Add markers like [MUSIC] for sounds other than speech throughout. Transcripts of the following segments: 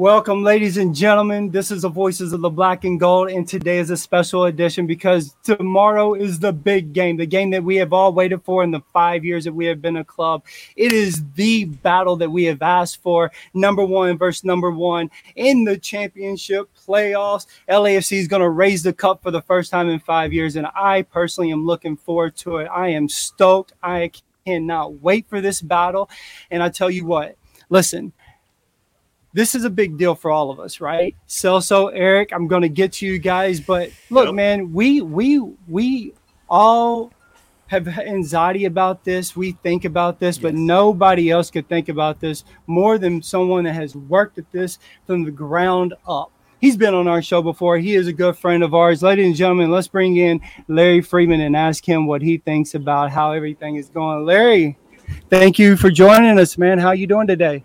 Welcome, ladies and gentlemen. This is the Voices of the Black and Gold, and today is a special edition because tomorrow is the big game, the game that we have all waited for in the five years that we have been a club. It is the battle that we have asked for, number one versus number one in the championship playoffs. LAFC is going to raise the cup for the first time in five years, and I personally am looking forward to it. I am stoked. I cannot wait for this battle, and I tell you what, listen this is a big deal for all of us, right? Celso, Eric, I'm going to get to you guys, but look, yep. man, we we we all have anxiety about this. We think about this, yes. but nobody else could think about this more than someone that has worked at this from the ground up. He's been on our show before. He is a good friend of ours. Ladies and gentlemen, let's bring in Larry Freedman and ask him what he thinks about how everything is going. Larry, thank you for joining us, man. How you doing today?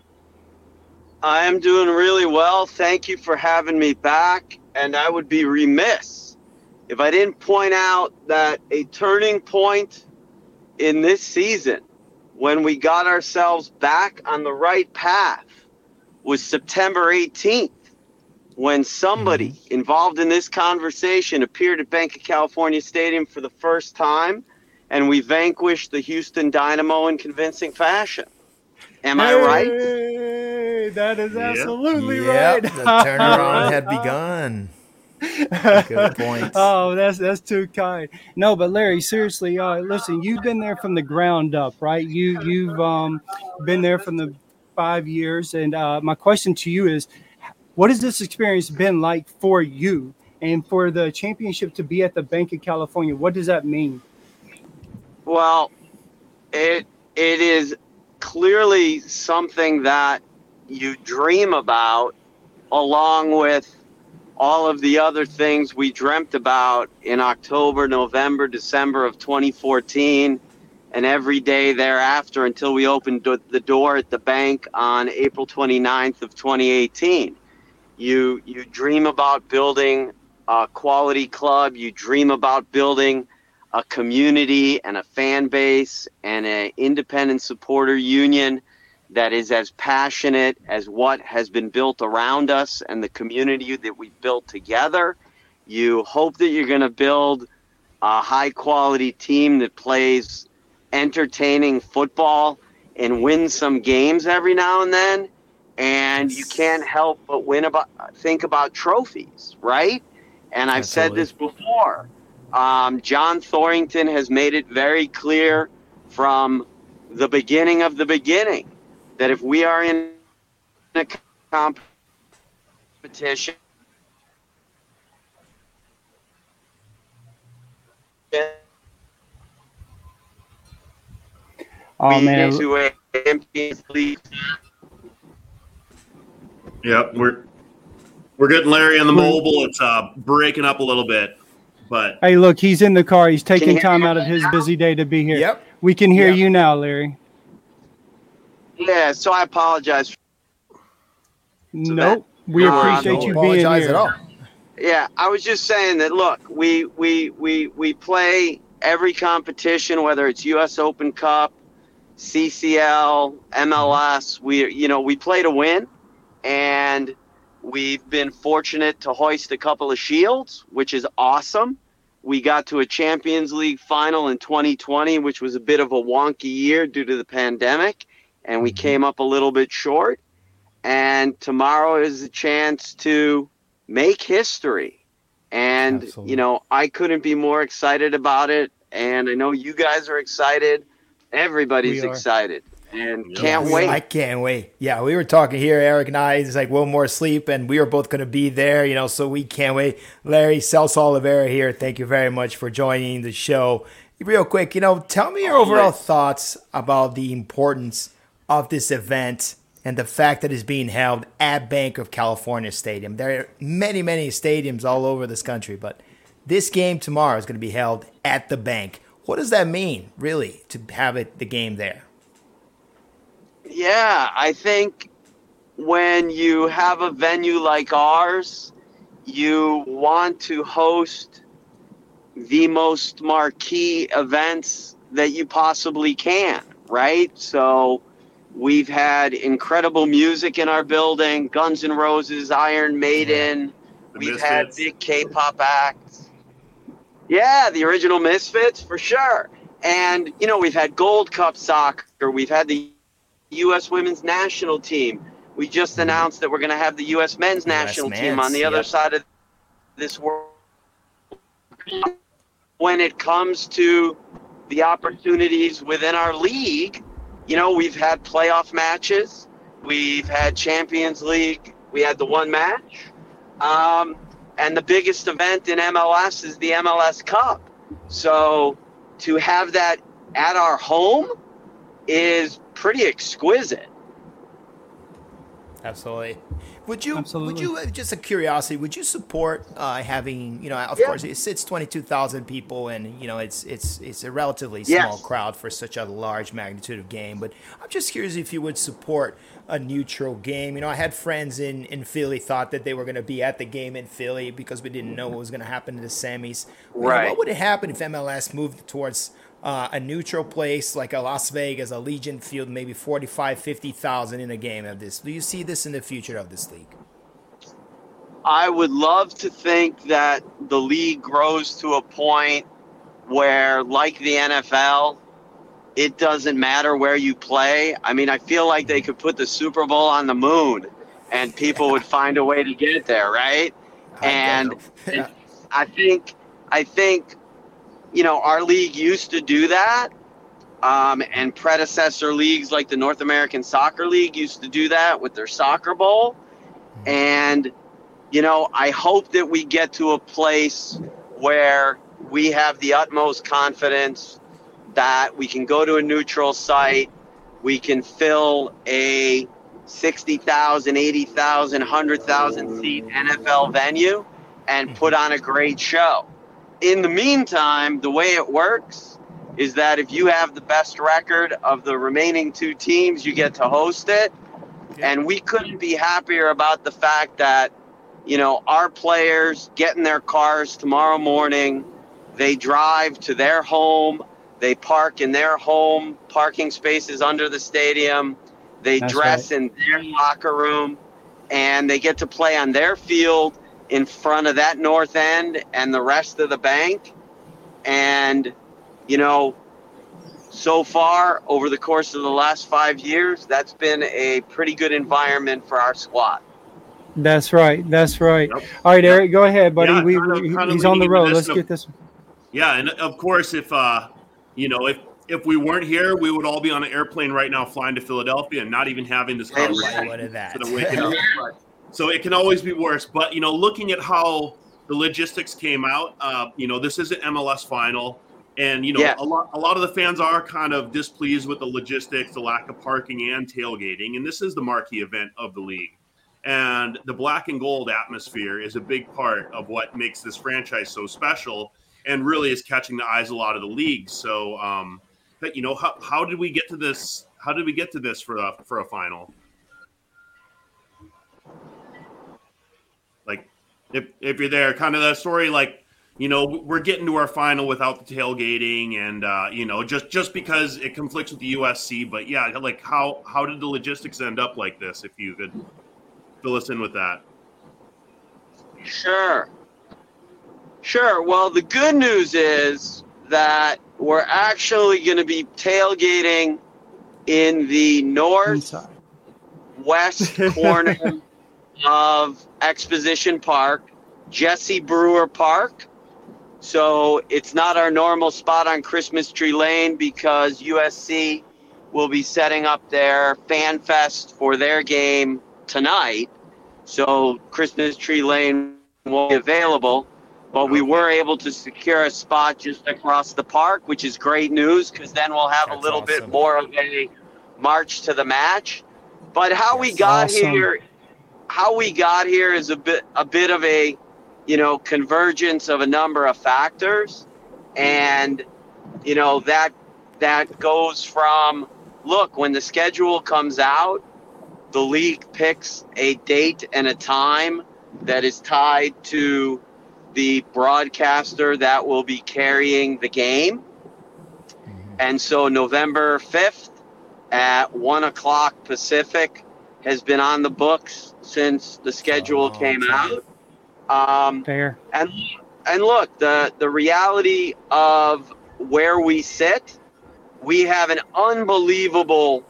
I am doing really well. Thank you for having me back. And I would be remiss if I didn't point out that a turning point in this season when we got ourselves back on the right path was September 18th when somebody mm-hmm. involved in this conversation appeared at Bank of California Stadium for the first time and we vanquished the Houston Dynamo in convincing fashion. Am I right? That is absolutely yep. right. the turnaround had [LAUGHS] begun. [LAUGHS] Good point. Oh, that's that's too kind. No, but Larry, seriously, uh, listen, you've been there from the ground up, right? You you've um, been there from the five years, and uh, my question to you is, what has this experience been like for you, and for the championship to be at the Bank of California? What does that mean? Well, it it is clearly something that you dream about along with all of the other things we dreamt about in October, November, December of 2014 and every day thereafter until we opened the door at the bank on April 29th of 2018. You you dream about building a quality club, you dream about building a community and a fan base and an independent supporter union that is as passionate as what has been built around us and the community that we built together. You hope that you're going to build a high quality team that plays entertaining football and wins some games every now and then. And you can't help but win about think about trophies, right? And I've Absolutely. said this before um, John Thorrington has made it very clear from the beginning of the beginning that if we are in a competition, Oh man! Yep, we're we're getting Larry on the mobile. It's uh, breaking up a little bit. But hey, look, he's in the car. He's taking time out of his busy day to be here. Yep. We can hear yep. you now, Larry. Yeah, so I apologize. Nope. We no, appreciate you being here. At all. Yeah, I was just saying that look, we we we we play every competition whether it's US Open Cup, CCL, MLS, we you know, we play to win and We've been fortunate to hoist a couple of shields, which is awesome. We got to a Champions League final in 2020, which was a bit of a wonky year due to the pandemic, and we mm-hmm. came up a little bit short. And tomorrow is a chance to make history. And, Absolutely. you know, I couldn't be more excited about it. And I know you guys are excited. Everybody's excited and can't wait. I can't wait. Yeah, we were talking here, Eric and I. It's like one more sleep, and we were both going to be there, you know. So we can't wait. Larry Celso Oliveira here. Thank you very much for joining the show. Real quick, you know, tell me your overall thoughts about the importance of this event and the fact that it's being held at Bank of California Stadium. There are many, many stadiums all over this country, but this game tomorrow is going to be held at the bank. What does that mean, really, to have it the game there? Yeah, I think when you have a venue like ours, you want to host the most marquee events that you possibly can, right? So We've had incredible music in our building Guns N' Roses, Iron Maiden. The We've Misfits. had big K pop acts. Yeah, the original Misfits, for sure. And, you know, we've had Gold Cup soccer. We've had the U.S. women's national team. We just announced that we're going to have the U.S. men's national team on the other yep. side of this world. When it comes to the opportunities within our league, you know, we've had playoff matches, we've had Champions League, we had the one match, um, and the biggest event in MLS is the MLS Cup. So to have that at our home is pretty exquisite. Absolutely. Would you? Absolutely. Would you? uh, Just a curiosity. Would you support uh, having? You know, of Yeah. course, it sits twenty two thousand people, and you know, it's it's it's a relatively small Yes. crowd for such a large magnitude of game. But I'm just curious if you would support a neutral game. You know, I had friends in in Philly thought that they were going to be at the game in Philly because we didn't know what was going to happen to the semis. You know, Right. what would it happen if MLS moved towards? Uh, a neutral place like a Las Vegas, a Legion Field, maybe 45, 50,000 in a game of this. Do you see this in the future of this league? I would love to think that the league grows to a point where, like the NFL, it doesn't matter where you play. I mean, I feel like they could put the Super Bowl on the moon and people would find a way to get there, right? And Yeah. [LAUGHS] I think, I think, you know, our league used to do that. Um, and predecessor leagues like the North American Soccer League used to do that with their soccer bowl. And, you know, I hope that we get to a place where we have the utmost confidence that we can go to a neutral site, we can fill a 60,000, 80,000, 100,000 seat NFL venue and put on a great show. In the meantime, the way it works is that if you have the best record of the remaining two teams, you get to host it. And we couldn't be happier about the fact that, you know, our players get in their cars tomorrow morning, they drive to their home, they park in their home. Parking spaces under the stadium, they That's dress in their locker room, and they get to play on their field in front of that north end and the rest of the bank. And, you know, so far over the course of the last five years, that's been a pretty good environment for our squad. That's right. That's right. Yep. All right, Eric, go ahead, buddy. Yeah, we, kind of- we- kind of he's on the road. Let's this get this. Yeah, and of course, if uh, you know, if if we weren't here, we would all be on an airplane right now, flying to Philadelphia, and not even having this Hey, conversation. What of that? [LAUGHS] instead of waking up. But- So it can always be worse. But you know, looking at how the logistics came out, uh, you know, this is an MLS final, and you know, Yes. a lot a lot of the fans are kind of displeased with the logistics, the lack of parking and tailgating, and this is the marquee event of the league. And the black and gold atmosphere is a big part of what makes this franchise so special, and really is catching the eyes of a lot of the league. So, um, but you know, how, how did we get to this? How did we get to this for a for a final? If if you're there, kind of that story, like you know, we're getting to our final without the tailgating, and uh, you know, just just because it conflicts with the USC. But yeah, like how how did the logistics end up like this? If you could fill us in with that. Sure. Sure. Well, the good news is that we're actually going to be tailgating in the northwest Inside. corner [LAUGHS] of Exposition Park, Jesse Brewer Park. So it's not our normal spot on Christmas Tree Lane because USC will be setting up their fan fest for their game tonight. So Christmas Tree Lane won't be available. But we were able to secure a spot just across the park, which is great news because then we'll have a That's little bit more of a march to the match. But how we got Awesome. here, how we got here is a bit a bit of a, you know, convergence of a number of factors, and you know that that goes from look when the schedule comes out, the league picks a date and a time that is tied to the broadcaster that will be carrying the game. Mm-hmm. And so November 5th at one o'clock Pacific has been on the books since the schedule Oh, came okay. out. Um, Fair. and and look, the the reality of where we sit, we have an unbelievable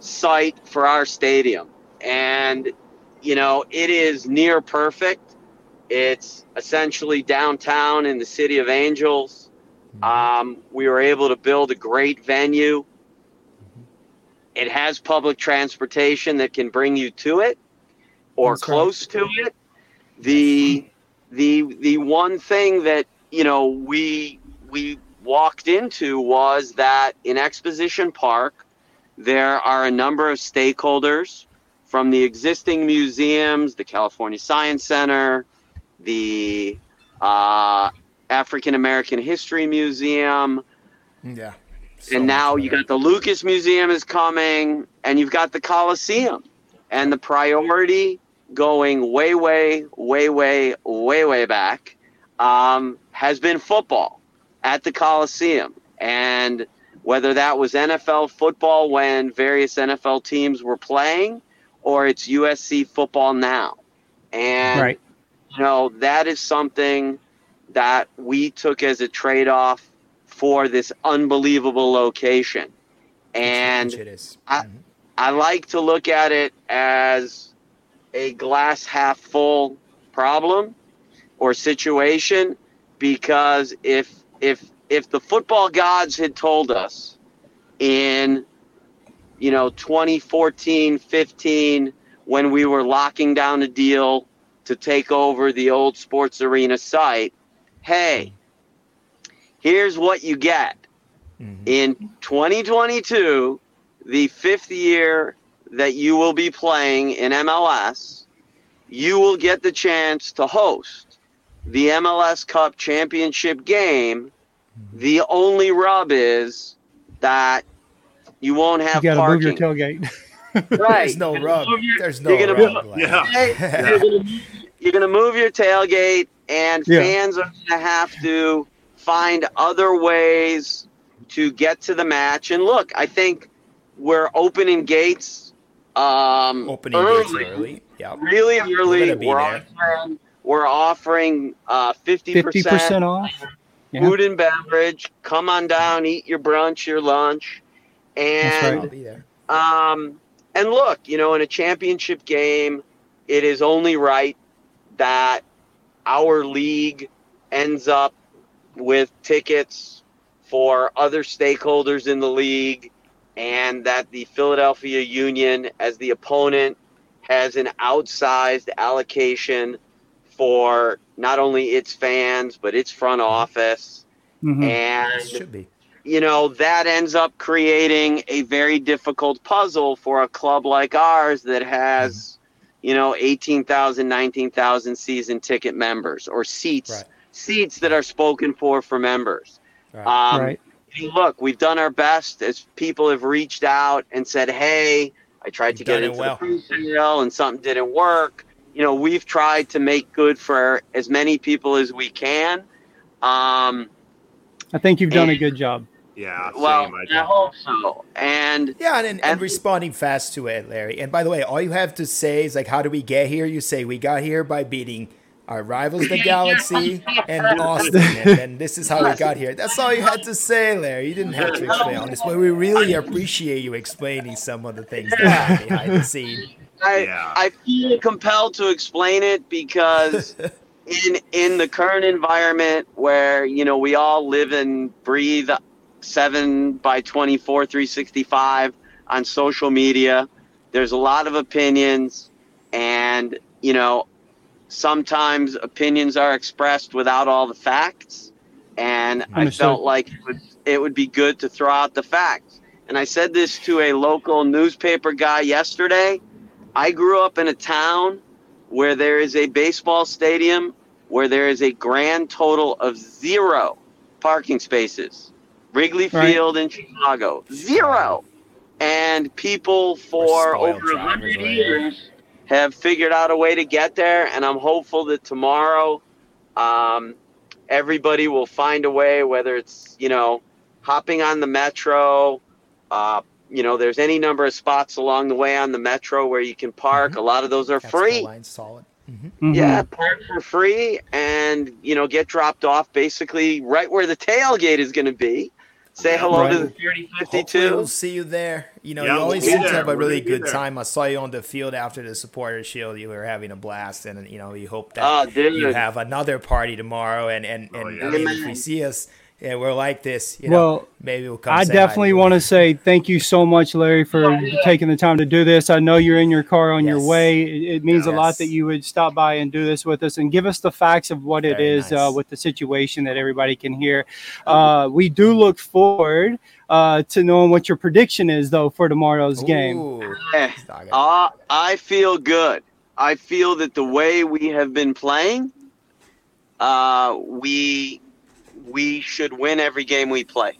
site for our stadium, and you know it is near perfect. It's essentially downtown in the city of Angels. Um, we were able to build a great venue. It has public transportation that can bring you to it or That's right. close to it. The the the one thing that you know we we walked into was that in Exposition Park there are a number of stakeholders from the existing museums, the California Science Center, the uh, African American History Museum, Yeah. So and now you got the Lucas Museum is coming, and you've got the Coliseum, and the priority going way, way, way, way, way, way back um, has been football at the Coliseum, and whether that was NFL football when various NFL teams were playing, or it's USC football now, and Right. you know that is something that we took as a trade-off for this unbelievable location and. I- Mhm. i like to look at it as a glass half full problem or situation because if if if the football gods had told us in you know 2014 15 when we were locking down a deal to take over the old sports arena site hey here's what you get Mhm. in 2022 the fifth year that you will be playing in mls you will get the chance to host the mls cup championship game mm-hmm. the only rub is that you won't have You have got to move your tailgate. [LAUGHS] right There's no You're rub. your- There's no you're gonna rub. move- Glenn. Yeah. [LAUGHS] You're, gonna, you're gonna move your tailgate, and Yeah. fans are gonna have to find other ways to get to the match. And look, I think we're opening gates um, Opening early, early. Yeah. really early. gonna be We're offering, we're offering uh, 50%, 50% off. Yeah. food and beverage. Come on down, eat your brunch, your lunch, That's and I'll be there. um, and look, you know, in a championship game, it is only right that our league ends up with tickets for other stakeholders in the league, and that the Philadelphia Union, as the opponent, has an outsized allocation for not only its fans but its front office. Mhm. And It should be. you know, that ends up creating a very difficult puzzle for a club like ours that has, you know, 18,000, 19,000 season ticket members or seats, Right. seats that are spoken for for members. Right. Um, right. Hey, Look, we've done our best as people have reached out and said, hey, I tried to You've get into well. the pre-sale and something didn't work. You know, we've tried to make good for as many people as we can. Um, I think you've done a good job. Yeah. well, same, I I hope so. And Yeah, and, and, and And- responding fast to it, Larry. And by the way, all you have to say is like, "How do we get here?" You say, "We got here by beating our rivals, the Galaxy and Austin, and then this is how we got here." That's all you had to say, Larry. You didn't have to explain all this, but we really appreciate you explaining some of the things that behind the scene. I, Yeah. I feel compelled to explain it because [LAUGHS] in in the current environment where you know we all live and breathe seven by 24 365 on social media there's a lot of opinions and you know sometimes opinions are expressed without all the facts and i Understood. felt like it would, it would be good to throw out the facts and i said this to a local newspaper guy yesterday I grew up in a town where there is a baseball stadium where there is a grand total of zero parking spaces. Wrigley Right. Field in Chicago, zero. And people for over a hundred over years have figured out a way to get there. And I'm hopeful that tomorrow, um, everybody will find a way, whether it's you know hopping on the metro, uh, you know, there's any number of spots along the way on the metro where you can park. Mhm. A lot of those are That's free. line solid. Mhm. Mhm. Yeah, park for free and, you know, get dropped off basically right where the tailgate is going to be. Say hello Right. to the 3052. we'll see you there. You know, Yeah, you we'll always seem to have a really good there. time. I saw you on the field after the supporter shield. You were having a blast, and you know, you hope that Oh, you have another party tomorrow. And and, and Oh, yeah. I mean, if Amen. we see us, and we're like this, you know, Well, maybe we'll come. I definitely want to say thank you so much, Larry, for taking the time to do this. I know you're in your car on your way. It, it means a lot that you would stop by and do this with us and give us the facts of what it Very is uh, with the situation that everybody can hear. Uh, we do look forward uh, to knowing what your prediction is, though, for tomorrow's game. Ooh, Stop it. Uh, I feel good. I feel that the way we have been playing, uh, we we should win every game we play.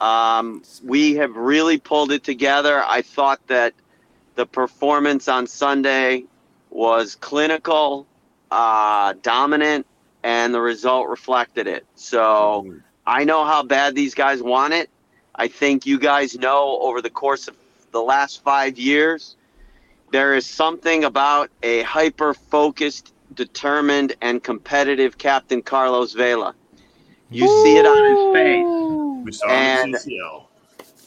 Um, we have really pulled it together. I thought that the performance on Sunday was clinical, uh, dominant, and the result reflected it. So I know how bad these guys want it. I think you guys know over the course of the last five years, there is something about a hyper focused, determined, and competitive Captain Carlos Vela. You see it on his face. We saw And- the CCL.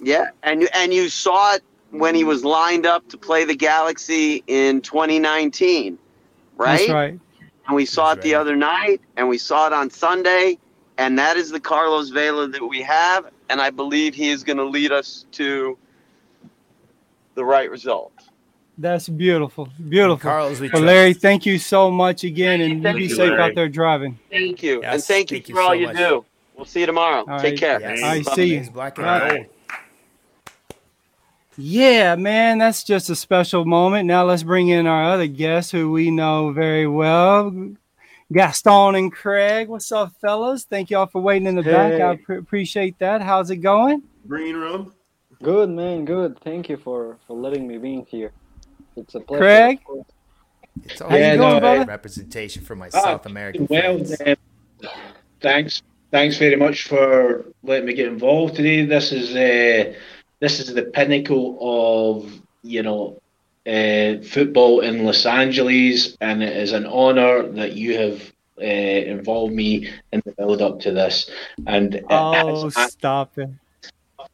Yeah, and you and you saw it when he was lined up to play the Galaxy in 2019, right? That's right. And we saw That's it the right. other night, and we saw it on Sunday, and that is the Carlos Vela that we have, and I believe he is going to lead us to the right result. That's beautiful. Beautiful. Carlos, we Well. Larry, thank you so much again, and Thank be you, safe Larry. out there driving. Thank you, Yes, and thank you thank you for all so you much. do. We'll see you tomorrow. All Take right. care. Yes. I Bye. see you. Black and All right. gold. Yeah, man, that's just a special moment. Now let's bring in our other guests who we know very well. Gaston and Craig. What's up, fellas? Thank y'all for waiting in the back. I pre- appreciate that. How's it going? Green room. Good man, good. Thank you for for letting me be here. It's a pleasure. Craig? It's How always you a doing, great brother? representation for my Ah, South American Well, friends. um, thanks, thanks very much for letting me get involved today. This is uh, this is the pinnacle of you know uh, football in Los Angeles, and it is an honour that you have uh, involved me in the build up to this. And it Oh, has- stop it.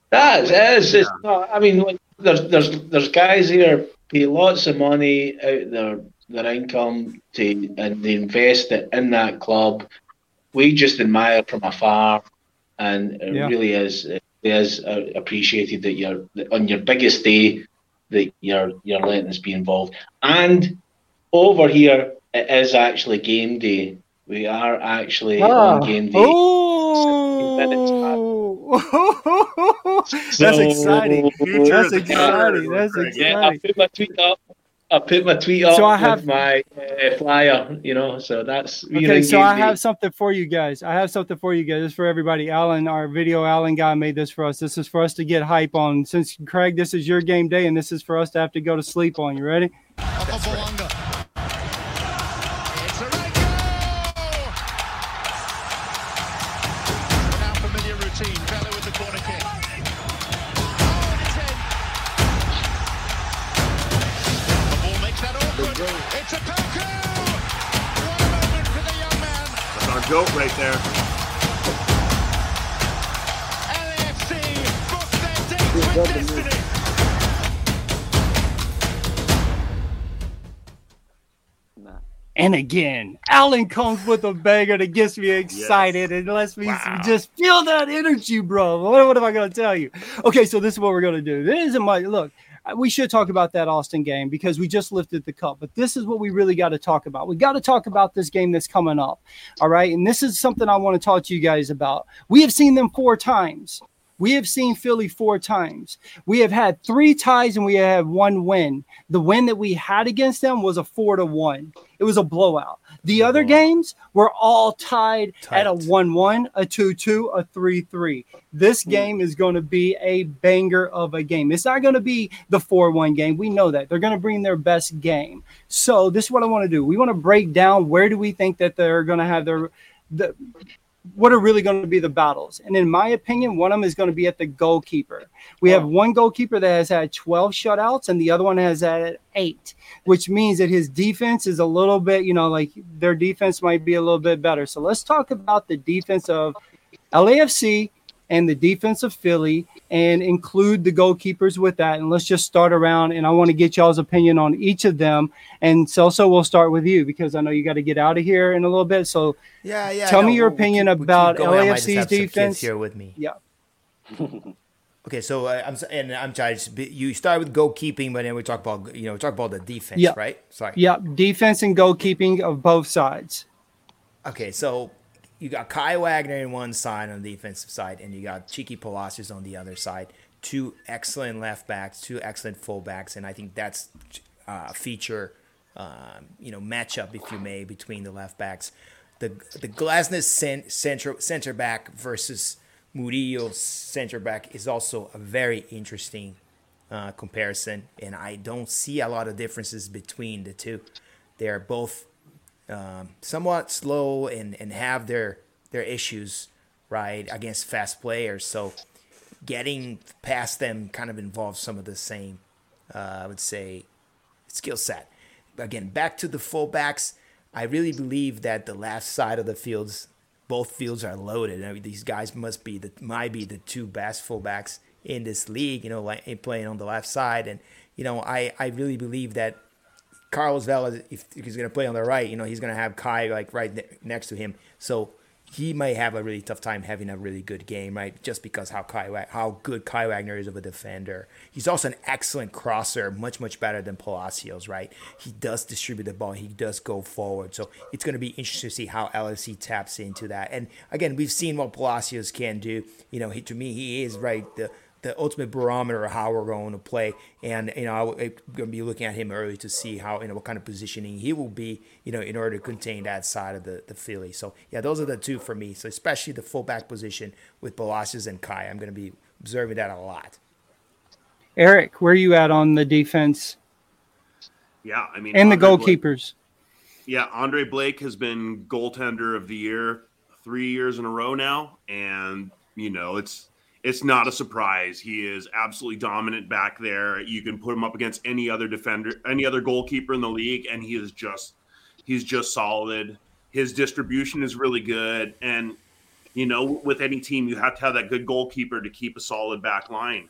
that is, it is. It's not, I mean, there's there's there's guys here pay lots of money out their their income to and they invest it in that club. We just admire from afar, and it Yeah. really is it is uh, appreciated that you're that on your biggest day that you're you're letting us be involved. And over here, it is actually game day. We are actually Ah. on game day. Oh, [LAUGHS] that's So- exciting. Future That's exciting. That's Craig. Yeah, I put my tweet up. I put my tweet up So I with have- my uh, flyer, you know. So that's you Okay, so I day. have something for you guys. I have something for you guys. This is for everybody. Alan, our video Alan guy made this for us. This is for us to get hype on. Since Craig, this is your game day, and this is for us to have to go to sleep on. You ready? That's right. There. LAFC book their date with destiny. Nah. And again, Alan comes with a banger that gets me excited and lets me just feel that energy, bro. What, what am I going to tell you? Okay, so this is what we're going to do. This isn't my look. Uh, We should talk about that Austin game because we just lifted the cup, but this is what we really got to talk about. We got to talk about this game that's coming up. All right. And this is something I want to talk to you guys about. We have seen them four times. We have seen Philly four times. We have had three ties and we have one win. The win that we had against them was a four to one. It was a blowout. The other games were all tied at a 1 1, a 2 2, a 3 3. This game is going to be a banger of a game. It's not going to be the 4 1 game. We know that. They're going to bring their best game. So, this is what I want to do. We want to break down where do we think that they're going to have their. The, what are really going to be the battles. And in my opinion, one of them is going to be at the goalkeeper. We have oh. one goalkeeper that has had 12 shutouts and the other one has had eight, which means that his defense is a little bit, you know, like their defense might be a little bit better. So let's talk about the defense of LAFC and the defense of Philly and include the goalkeepers with that. And let's just start around. And I want to get y'all's opinion on each of them. And Celso, we'll start with you because I know you got to get out of here in a little bit. So Yeah, yeah. Tell me your we'll- we'll opinion keep- we'll about. Just LAFC's have some kids defense. here with me. yeah. [LAUGHS] Okay, so uh, I'm and I'm trying. to You start with goalkeeping, but then we talk about you know we talk about the defense, Yeah. right? Sorry. Yeah. Defense and goalkeeping of both sides. Okay, so you got Kai Wagner in one side on the defensive side, and you got Cheeky Palacios on the other side. Two excellent left backs, two excellent fullbacks, and I think that's uh, a feature, um, you know, matchup if you may between the left backs. The the Glesnes cen- center center back versus Murillo center back is also a very interesting uh, comparison, and I don't see a lot of differences between the two. They are both um, somewhat slow and, and have their their issues right against fast players. So getting past them kind of involves some of the same, uh, I would say, skill set. Again, back to the fullbacks. I really believe that the left side of the fields, both fields are loaded. I mean, these guys must be the might be the two best fullbacks in this league. You know, like playing on the left side, and you know, I I really believe that Carlos Vela, if he's going to play on the right, you know, he's going to have Kai like right ne- next to him. So he might have a really tough time having a really good game, right? Just because how Kai how good Kai Wagner is of a defender. He's also an excellent crosser, much much better than Palacios, right? He does distribute the ball, he does go forward. So it's going to be interesting to see how LSC taps into that. And again, we've seen what Palacios can do. You know, he, to me, he is right the the ultimate barometer of how we're going to play. And you know, I, am going to be looking at him early to see how you know what kind of positioning he will be, you know, in order to contain that side of the the Philly. So yeah, those are the two for me. So especially the fullback position with Palacios and Kai, I'm going to be observing that a lot. Eric, where are you at on the defense Yeah, I mean, and the Andre Blake- goalkeepers? Yeah, Andre Blake has been goaltender of the year three years in a row now, and you know it's it's not a surprise. He is absolutely dominant back there. You can put him up against any other defender, any other goalkeeper in the league, and he is just he's just solid. His distribution is really good, and you know with any team you have to have that good goalkeeper to keep a solid back line.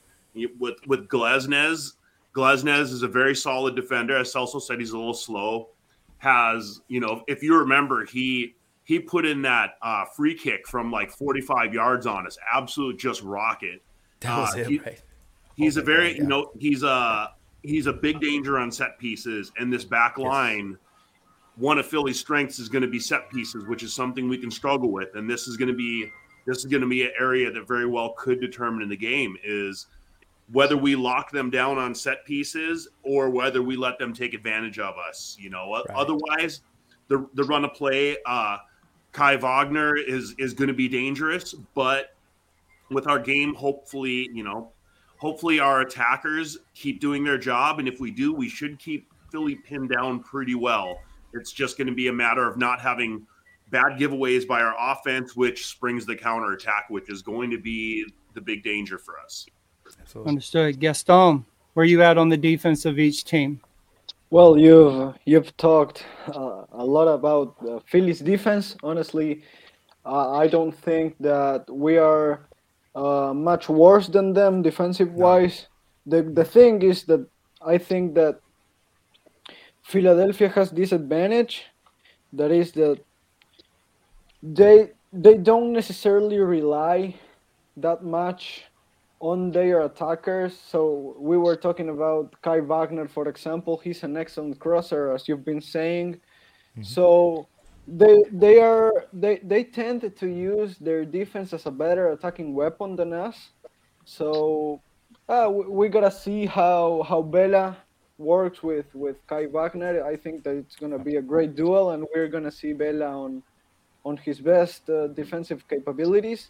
With with Glesnes, Glesnes is a very solid defender. As Celso said, he's a little slow has you know if you remember he he put in that uh, free kick from like 45 yards on us absolute just rocket That was Uh, it, he- right? he's Oh a very God, you know he's a he's a big danger on set pieces and this back line one of philly's strengths is going to be set pieces which is something we can struggle with and this is going to be this is going to be an area that very well could determine in the game is whether we lock them down on set pieces or whether we let them take advantage of us. You know, Right. otherwise the the run of play, uh, Kai Wagner is is going to be dangerous, but with our game, hopefully, you know, hopefully our attackers keep doing their job, and if we do, we should keep Philly pinned down pretty well. It's just going to be a matter of not having bad giveaways by our offense, which springs the counter attack, which is going to be the big danger for us. Absolutely. Understood. Gaston, where you at on the defense of each team? Well, you've you've talked uh, a lot about uh, Phillies defense. Honestly, uh, I don't think that we are uh, much worse than them defensive wise. The the thing is that I think that Philadelphia has this advantage, that is that they they don't necessarily rely that much on their attackers. So we were talking about Kai Wagner, for example. He's an excellent crosser, as you've been saying. So they they are they they tend to use their defense as a better attacking weapon than us. So uh, we, we gotta see how how Vela works with with Kai Wagner. I think that it's gonna be a great duel, and we're gonna see Vela on on his best uh, defensive capabilities.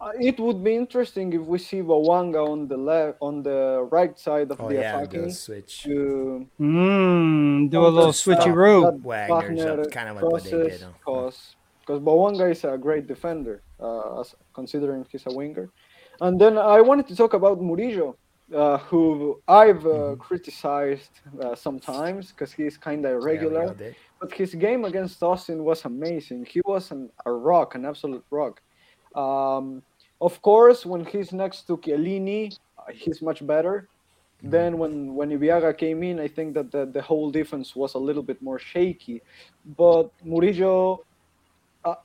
Uh, it would be interesting if we see Bouanga on the left, on the right side of Oh the yeah, attacking the switch. to Mm, do a little Just, switcheroo. Wagner's Wagner kind of like what they crosses, did. Cause, because Bouanga is a great defender, uh, as, considering he's a winger. And then I wanted to talk about Murillo, uh, who I've uh, criticized uh, sometimes because he's kind of irregular. Yeah, we all did. But his game against Austin was amazing. He was an, a rock, an absolute rock. Um, of course, when he's next to Chiellini, uh, he's much better. Then when when Ibeagha came in, I think that the, the whole defense was a little bit more shaky. But Murillo, uh,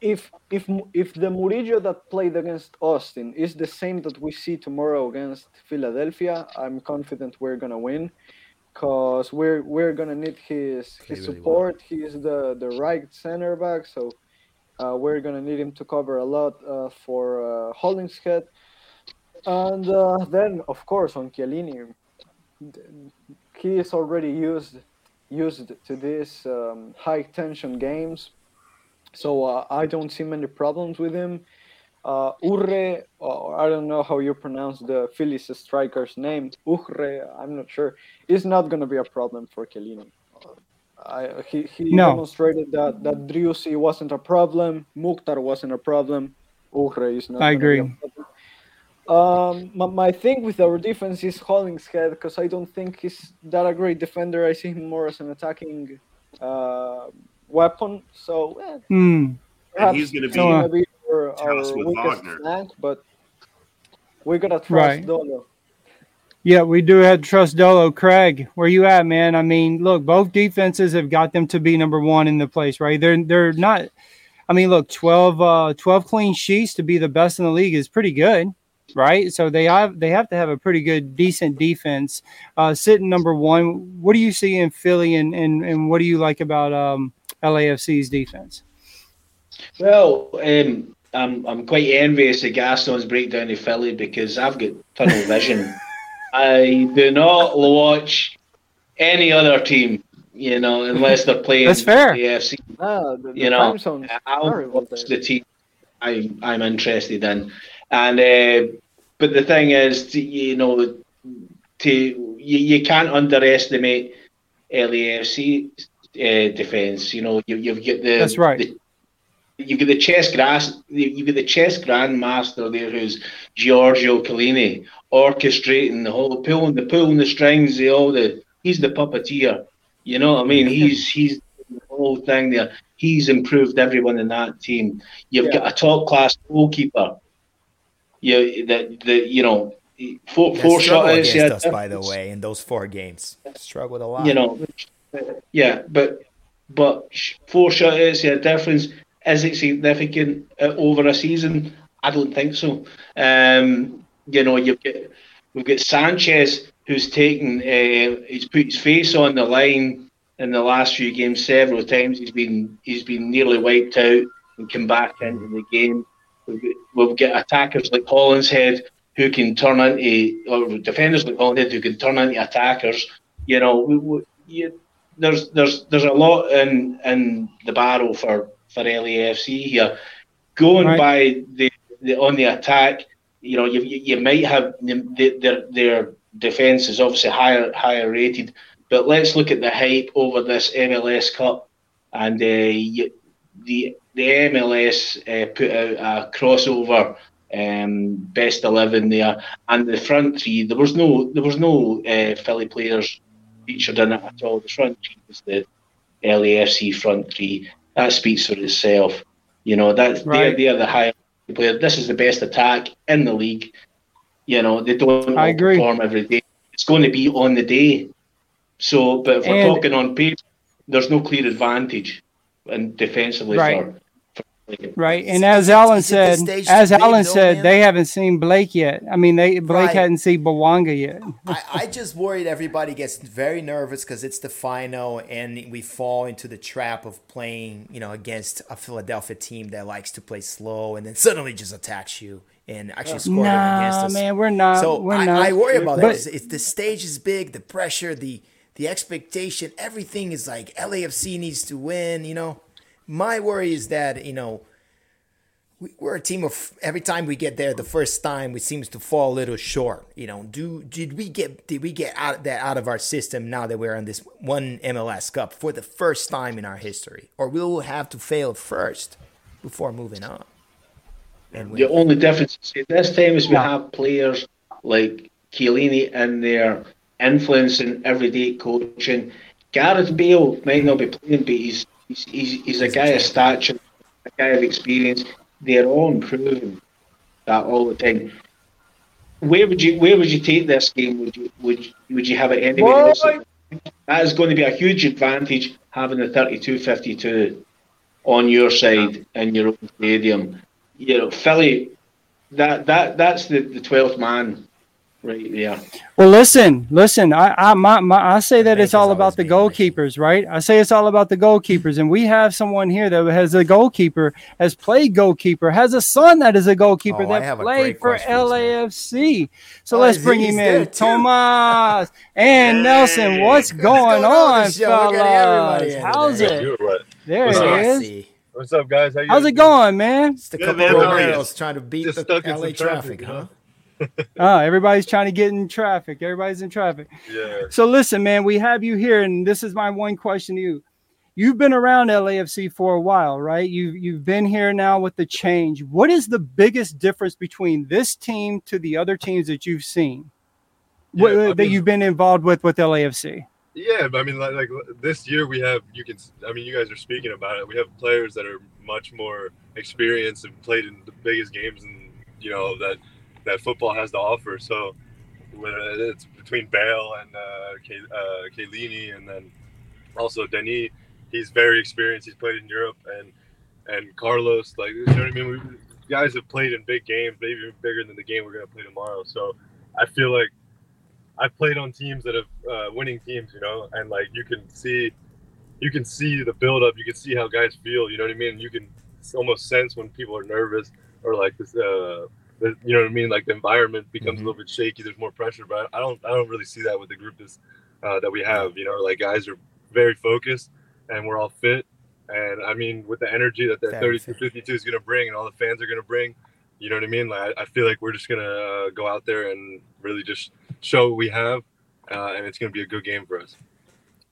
if if if the Murillo that played against Austin is the same that we see tomorrow against Philadelphia, I'm confident we're gonna win, cause we're we're gonna need his his really well. support. He is the the right center back, so uh, we're gonna need him to cover a lot uh, for uh, Hollingshead. And uh, then, of course, on Chiellini, he is already used used to these um, high tension games, so uh, I don't see many problems with him. Uh, Uhre, or I don't know how you pronounce the Phillies striker's name. Uhre, I'm not sure. Is not going to be a problem for Chiellini. I, he he No. demonstrated that that Driussi wasn't a problem. Mukhtar wasn't a problem. Uhre is not. I gonna be a agree. Um, my, my thing with our defense is Hollingshead because I don't think he's that a great defender. I see him more as an attacking uh, weapon. So eh, Hmm. perhaps he's gonna he's be gonna be our, tasked our with weakest Wagner. flank, but we're gonna trust Right. Dolo. Yeah, we do have to trust Dolo. Craig, where you at, man? I mean, look, both defenses have got them to be number one in the place, right? They're they're not. I mean, look, 12, uh, 12 clean sheets to be the best in the league is pretty good, right? So they have they have to have a pretty good, decent defense. Uh, sitting number one. What do you see in Philly, and and, and what do you like about um, LAFC's defense? Well, um, I'm I'm quite envious of Gaston's breakdown of Philly because I've got tunnel vision. [LAUGHS] I do not watch any other team, you know, unless they're playing That's fair. the AFC. Ah, the, the You know, I'll watch the team I, I'm interested in. And uh, but the thing is, to, you know, to you, you can't underestimate LAFC uh, defense. You know, you, you've got the That's right. the- you've got the chess grass. You've got the chess grandmaster there, who's Giorgio Chiellini, orchestrating the whole pulling the pulling the strings. The all the he's the puppeteer. You know what I mean? He's he's the whole thing there. He's improved everyone in that team. You've Yeah. got a top class goalkeeper. You that the you know four That four shots. against Yeah, us, by the way, in those four games. Struggled a lot. you know, yeah, but but four shots, yeah, difference is it significant uh, over a season? I don't think so. Um, you know, you've got we've got Sanchez who's taken uh, he's put his face on the line in the last few games several times. He's been he's been nearly wiped out and come back into the game. We've got, we've got attackers like Hollingshead who can turn into or defenders like Hollingshead who can turn into attackers. You know, we, we, you, there's there's there's a lot in in the barrel for for LAFC here. Going Right. by the, the on the attack, you know, you you, might have the, their their defense is obviously higher higher rated, but let's look at the hype over this MLS Cup, and uh, you, the the MLS uh, put out a crossover um, best eleven there, and the front three there was no there was no uh, Philly players featured in it at all. The front three was the LAFC front three. That speaks for itself. You know that Right. they're they're the higher player. This is the best attack in the league. You know they don't I agree. perform every day. It's going to be on the day. So, but if we're talking on paper, there's no clear advantage, and defensively Right. for Right, and as Alan Is it the said, as Alan said, they haven't seen Blake yet. I mean, they Blake Right. hadn't seen Bouanga yet. I, I just worried everybody gets very nervous because it's the final and we fall into the trap of playing, you know, against a Philadelphia team that likes to play slow and then suddenly just attacks you and actually score against Nah, us. man, we're not. so we're I, not. I worry about But- that. It's, it's the stage is big, the pressure, the the expectation, everything is like LAFC needs to win. You know, my worry is that you know we, we're a team of every time we get there the first time we seems to fall a little short you know do did we get did we get out that out of our system now that we're on this one mls cup for the first time in our history or will we'll have to fail first before moving on and The only difference is this time is we Yeah. have players like Chiellini in there influencing everyday coaching. Gareth Bale might not be playing, but he's he's, he's, he's a guy of stature, a guy of experience. They're all improving that all the time. Where would you where would you take this game? Would you would you, would you have it anywhere else? That is going to be a huge advantage having the 32-52 on your side in your own stadium. You know, Philly, that that that's the the twelfth man right there. Well, listen, listen. I, I, my, my, I say that The it's all about the being mentioned. goalkeepers, right? I say it's all about the goalkeepers, and we have someone here that has a goalkeeper, has played goalkeeper, has a son that is a goalkeeper Oh, that played for question for this man. LAFC. So Oh, let's bring him in, too. Tomas [LAUGHS] and Nelson. What's going, going on, on, Michelle? We're getting everybody fellas? How's today. it? You? There What's it up? is. What's up, guys? How you How's guys it going, man? just a Good, couple man. of How girls trying to beat Just the stuck in LA some traffic, traffic, you huh? [LAUGHS] Oh, everybody's trying to get in traffic. Everybody's in traffic. Yeah. So listen, man, we have you here, and this is my one question to you. You've been around LAFC for a while, right? You've you've been here now with the change. What is the biggest difference between this team to the other teams that you've seen? What, Yeah, I that mean- you've been involved with with LAFC? Yeah, I mean, like, like this year we have you can. I mean, you guys are speaking about it. We have players that are much more experienced and played in the biggest games, and you know that that football has to offer. So it's between Bale and uh, uh, Chiellini, and then also Denis, he's very experienced. He's played in Europe, and and Carlos, like you know what I mean. We guys have played in big games, maybe even bigger than the game we're gonna play tomorrow. So I feel like I've played on teams that have uh, winning teams, you know, and like you can see, you can see the build up. You can see how guys feel. You know what I mean? You can almost sense when people are nervous or like this. Uh, you know what I mean? Like the environment becomes Mhm. a little bit shaky. There's more pressure, but I don't. I don't really see that with the group this, uh, that we have. You know, like guys are very focused and we're all fit. And I mean, with the energy that that Very 32 52 is going to bring and all the fans are going to bring, you know what I mean? Like, I I feel like we're just going to uh, go out there and really just show what we have. Uh, and it's going to be a good game for us,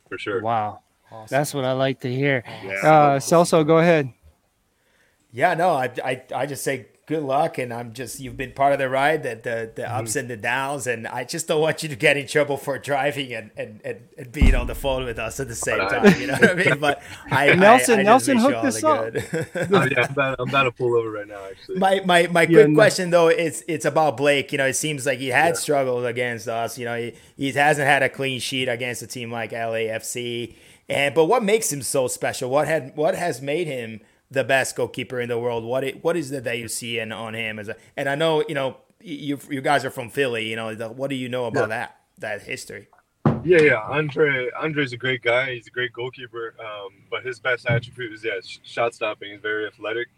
for sure. Wow, Awesome. that's what I like to hear. Yeah. Uh, Celso, go ahead. Yeah, no, I, I, I just say good luck, and I'm just you've been part of the ride, the the, the Mm-hmm. ups and the downs, and I just don't want you to get in trouble for driving and, and, and, and being on the phone with us at the same time. You know what I mean? But I, [LAUGHS] I- Nelson- I, Nelson just wish you hooked all this the up. good. Uh, [LAUGHS] yeah, I'm about, I'm about to pull over right now, actually. My my my Yeah, quick no. question though is it's about Blake. You know, it seems like he had Yeah. struggled against us. You know, he, he hasn't had a clean sheet against a team like LAFC. And but what makes him so special? What had what has made him the best goalkeeper in the world? What it, what is it that you see in on him as a? And I know you know you you guys are from Philly. You know, the, what do you know about that that history? Yeah, yeah. Andre Andre's a great guy. He's a great goalkeeper. Um, but his best attribute is yeah, sh- shot stopping. He's very athletic.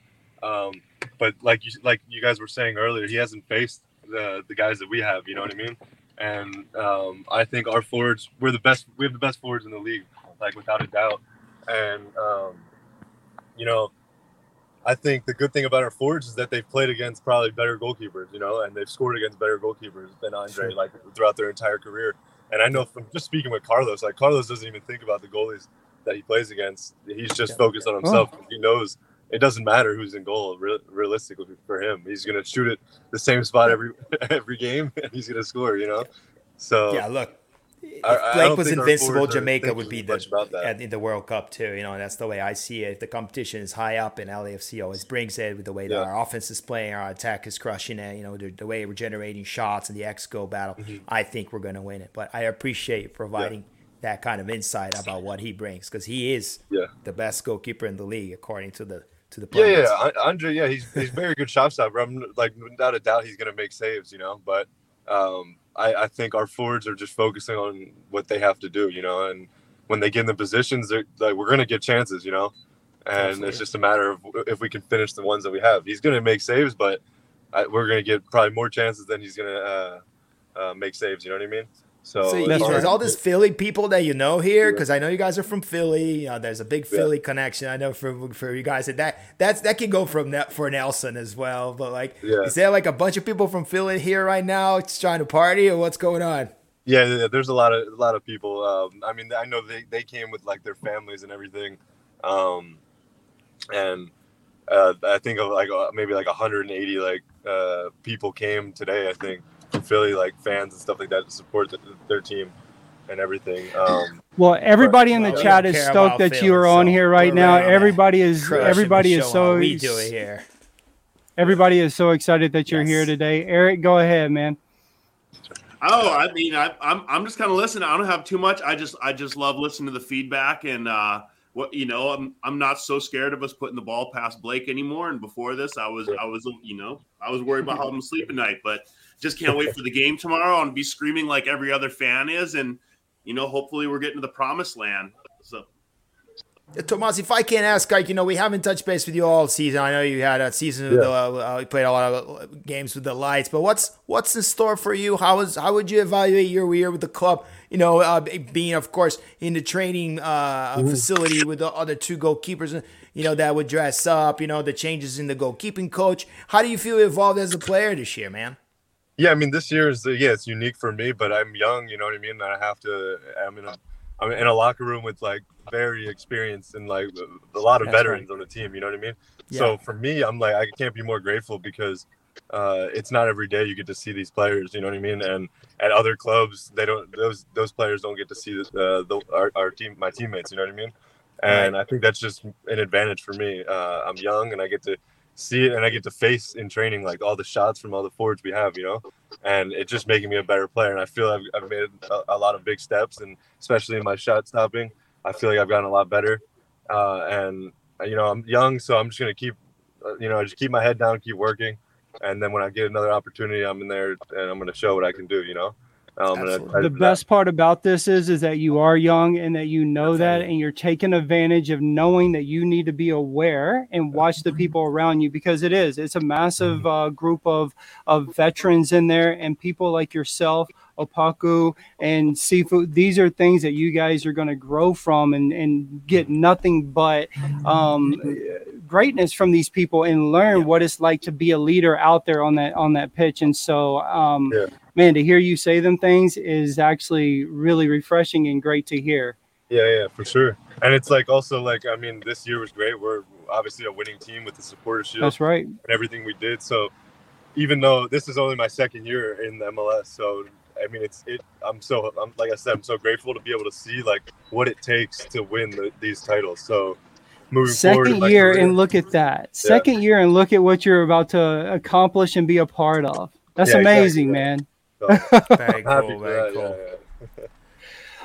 Um, but like you like you guys were saying earlier, he hasn't faced the the guys that we have. You know what I mean? And um, I think our forwards we're the best. We have the best forwards in the league, like without a doubt. And um, you know, I think the good thing about our forwards is that they've played against probably better goalkeepers. You know, and they've scored against better goalkeepers than Andre, like throughout their entire career. And I know from just speaking with Carlos, like Carlos doesn't even think about the goalies that he plays against. He's just focused on oh. himself. He knows it doesn't matter who's in goal. Re- realistically, for him, he's gonna shoot it the same spot every [LAUGHS] every game, and he's gonna score. You know, so Yeah, look. If Blake was invincible, Jamaica would be the, much about that. at- in the World Cup too. You know, that's the way I see it. If the competition is high up and LAFC always brings it with the way that Yeah. our offense is playing, our attack is crushing it. You know, the, the way we're generating shots and the xG battle. Mm-hmm. I think we're going to win it. But I appreciate providing that kind of insight about what he brings because he is Yeah. the best goalkeeper in the league according to the to the Yeah, yeah, Andre. Yeah, he's he's very good shot stopper. I'm like without a doubt he's gonna make saves. You know, but um, I I think our forwards are just focusing on what they have to do. You know, and when they get in the positions, they're like we're gonna get chances. You know, and Absolutely. it's just a matter of if we can finish the ones that we have. He's gonna make saves, but I, we're gonna get probably more chances than he's gonna uh, uh, make saves. You know what I mean? So, So is all this Philly people that you know here? Because I know you guys are from Philly. You know, there's a big Yeah. Philly connection. I know for for you guys that that that's that can go from that for Nelson as well. But like, Yeah. is there like a bunch of people from Philly here right now just trying to party, or what's going on? Yeah, yeah, yeah, there's a lot of a lot of people. Um, I mean, I know they, they came with like their families and everything, um, and uh, I think of like uh, maybe like 180 like uh, people came today. I think from Philly, like fans and stuff like that, to support the, their team and everything. Um, Well, everybody in the Well, chat is stoked about that you Philly, are on here right now. Everybody is everybody is so we do it here. everybody is so excited that you're here today. Eric, go ahead, man. Oh, I mean, I, I'm I'm just kind of listening. I don't have too much. I just I just love listening to the feedback and uh, what you know. I'm I'm not so scared of us putting the ball past Blake anymore. And before this, I was I was you know I was worried about [LAUGHS] how I'm gonna sleep at night. But just can't wait for the game tomorrow and be screaming like every other fan is. And you know, hopefully we're getting to the promised land. So Uh, Tomas, if I can ask, like you know, we haven't touched base with you all season. I know you had a season with Yeah. the, uh, you played a lot of uh, games with the lights, but what's what's in store for you? How is how would you evaluate your year with the club? You know, uh, being of course in the training uh, facility with the other two goalkeepers, you know that would dress up. You know the changes in the goalkeeping coach. How do you feel evolved as a player this year, man? Yeah, I mean, this year is yeah, it's unique for me, but I'm young. You know what I mean? And I have to. I'm in a I'm in a locker room with like very experienced and like a lot of That's veterans on the team. You know what I mean? Yeah. So for me, I'm like I can't be more grateful because uh, it's not every day you get to see these players. You know what I mean? And at other clubs, they don't those those players don't get to see the, uh, the our, our team my teammates. You know what I mean? And I think that's just an advantage for me. Uh, I'm young and I get to see it and I get to face in training like all the shots from all the forwards we have. You know, and it's just making me a better player. And I feel I've, I've made a, a lot of big steps, and especially in my shot stopping, I feel like I've gotten a lot better. Uh, and you know, I'm young, so I'm just gonna keep, uh, you know, just keep my head down, keep working, and then when I get another opportunity, I'm in there and I'm gonna show what I can do. You know, um, and I- I- the best part about this is is that you are young and that you know that and you're taking advantage of knowing that you need to be aware and watch the people around you because it is it's a massive uh, group of of veterans in there and people like yourself Opoku and seafood these are things that you guys are going to grow from and and get nothing but um greatness from these people and learn what it's like to be a leader out there on that on that pitch. And so um Yeah. Man to hear you say them things is actually really refreshing and great to hear Yeah, yeah, for sure. And it's like also like I mean, this year was great. We're obviously a winning team with the supporter shield that's right and everything we did. So even though this is only my second year in the MLS, so I mean, it's it. I'm so I'm like I said, I'm so grateful to be able to see like what it takes to win the, these titles. So moving forward, second my year and look at that second year and look at what you're about to accomplish and be a part of that's Yeah, amazing yeah. man so, [LAUGHS] Very cool, very cool. yeah, yeah.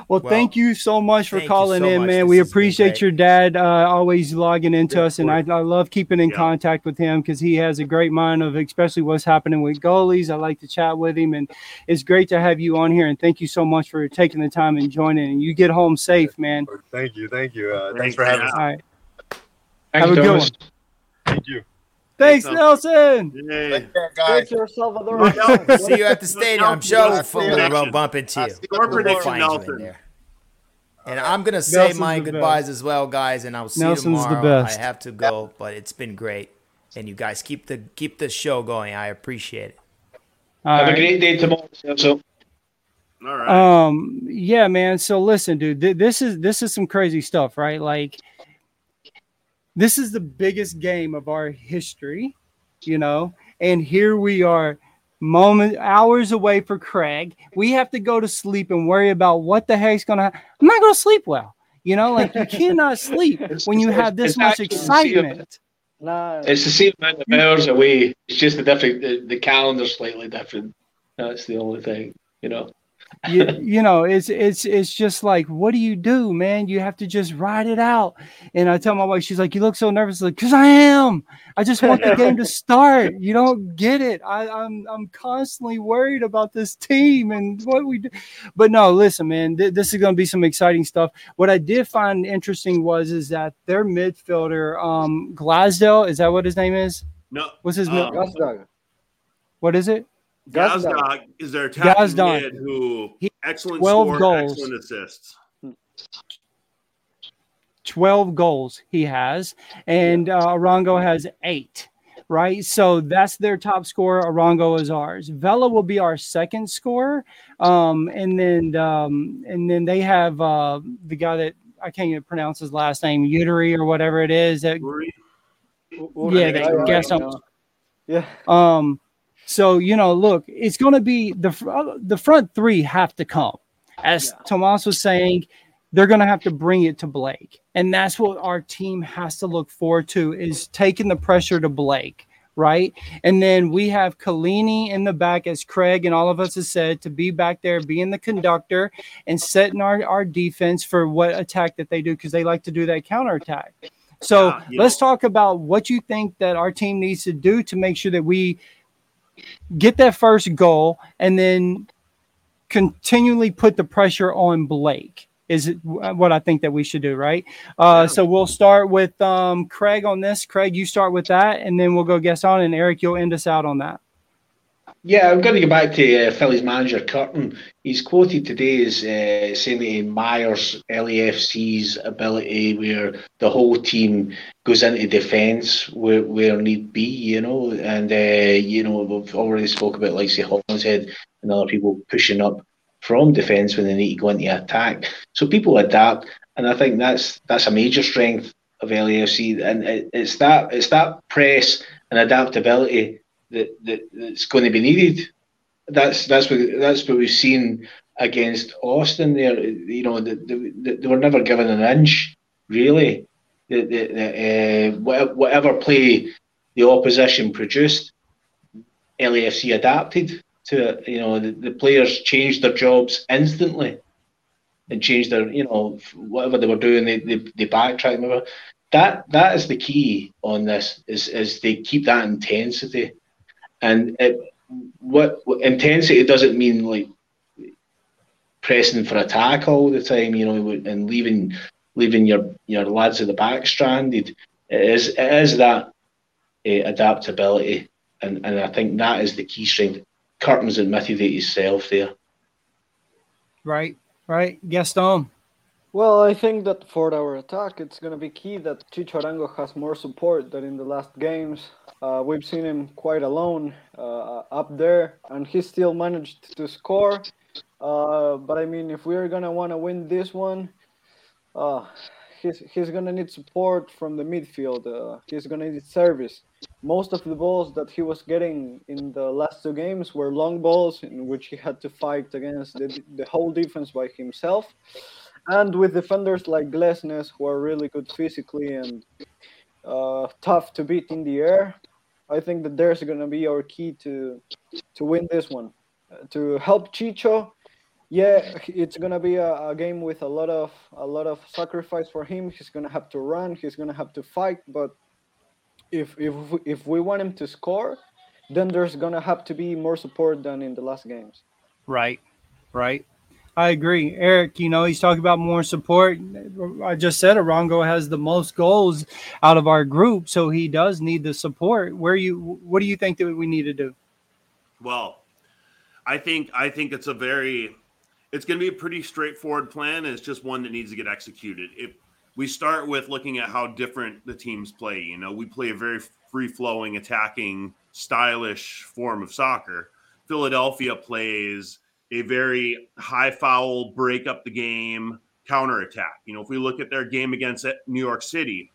well, [LAUGHS] Well, thank you so much for calling so in much. man This we appreciate your dad uh, always logging into Yeah, us and I, I love keeping in Yeah. contact with him because he has a great mind of especially what's happening with goalies i like to chat with him and it's great to have you on here and thank you so much for taking the time and joining and you get home safe man Thank you, thank you. Uh, thanks Thanks, for having yeah. us. all right Thank Have you, a good Thomas. Thank you. Thanks Thanks, nelson Yay. Great to Salvador. See you at the stadium. I'm sure we'll, we'll, we'll bump into you. Your We'll prediction, you Nelson. And I'm gonna say Nelson's my goodbyes best. as well, guys. And I'll see Nelson's you the tomorrow. best. I have to go, but it's been great. And you guys keep the keep the show going. I appreciate it. All Have right. a great day tomorrow. So, All right. um yeah man so listen dude th- this is this is some crazy stuff right like this is the biggest game of our history you know and here we are moment hours away for craig we have to go to sleep and worry about what the heck's gonna ha- i'm not gonna sleep well you know like you cannot sleep [LAUGHS] when you have this much actually the same- excitement Nah, it's the same amount of hours away. It's just the different. The, the calendar's slightly different. That's the only thing, you know. You, you know it's it's it's just like what do you do man? You have to just ride it out. And i tell my wife she's like you look so nervous. Like because i am. I just want the [LAUGHS] game to start. You don't get it. I, i'm i'm constantly worried about this team and what we do. But no listen man th- this is going to be some exciting stuff. What i did find interesting was is that their midfielder um glasdale is that what his name is? No, what's his um, mid- Gazdag. what is it Gazda. Gazdag is their attacking Gazdag. mid who He- excellent 12 score, goals. excellent assists. 12 goals he has, and uh, Arango has eight. Right, so that's their top scorer. Arango is ours. Vela will be our second scorer, um, and then um, and then they have uh, the guy that I can't even pronounce his last name, Uteri or whatever it is. That Rory? yeah, they guess I'm Yeah. Um, so you know, look, it's going to be the uh, the front three have to come, as Tomas was saying. They're going to have to bring it to Blake, and that's what our team has to look forward to is taking the pressure to Blake, right? And then we have Chiellini in the back, as Craig and all of us have said, to be back there, being the conductor and setting our our defense for what attack that they do because they like to do that counter attack. So Yeah, you let's talk about what you think that our team needs to do to make sure that we get that first goal and then continually put the pressure on Blake. Is what I think that we should do, right? Uh, so we'll start with um, Craig on this. Craig, you start with that, and then we'll go guess on, and Eric, you'll end us out on that. Yeah, I'm going to go back to uh, Philly's manager Curtin. He's quoted today as uh, saying that he admires LAFC's ability, where the whole team goes into defence where, where need be, you know. And uh, you know we've already spoke about like say Hollingshead and other people pushing up from defence when they need to go into attack. So people adapt, and I think that's that's a major strength of LAFC, and it, it's that it's that press and adaptability that, that that's going to be needed. That's that's what that's what we've seen against Austin. There, you know, the, the, they were never given an inch really. The, the, the, uh, wha- whatever play the opposition produced, LAFC adapted to it. You know, the, the players changed their jobs instantly and changed their, you know, whatever they were doing, they, they, they backtracked. That that is the key on this is is they keep that intensity, and it, what, intensity doesn't mean like pressing for attack all the time, you know, and leaving leaving your your lads at the back stranded. It is it is that uh, adaptability, and and I think that is the key strength. Curtin's admitted it himself there. Right, right. Gaston. Well, I think that for our attack, it's going to be key that Chicho Arango has more support than in the last games. Uh, we've seen him quite alone uh, up there, and he still managed to score. Uh, but I mean, if we're going to want to win this one, uh, he's, he's going to need support from the midfield. Uh, he's going to need service. Most of the balls that he was getting in the last two games were long balls in which he had to fight against the, the whole defense by himself and with defenders like Glesnes, who are really good physically and uh, tough to beat in the air, I think that there's going to be our key to to win this one. Uh, to help Chicho, yeah, it's going to be a, a game with a lot of a lot of sacrifice for him. He's going to have to run. He's going to have to fight. But if if if we want him to score, then there's going to have to be more support than in the last games. Right, right. I agree, Eric. You know, he's talking about more support. I just said Arango has the most goals out of our group, so he does need the support. Where you, what do you think that we need to do? Well, I think I think it's a very it's going to be a pretty straightforward plan it's just one that needs to get executed. If we start with looking at how different the teams play, you know, we play a very free-flowing, attacking, stylish form of soccer. Philadelphia plays a very high foul, break up the game, counter attack. You know, if we look at their game against New York City,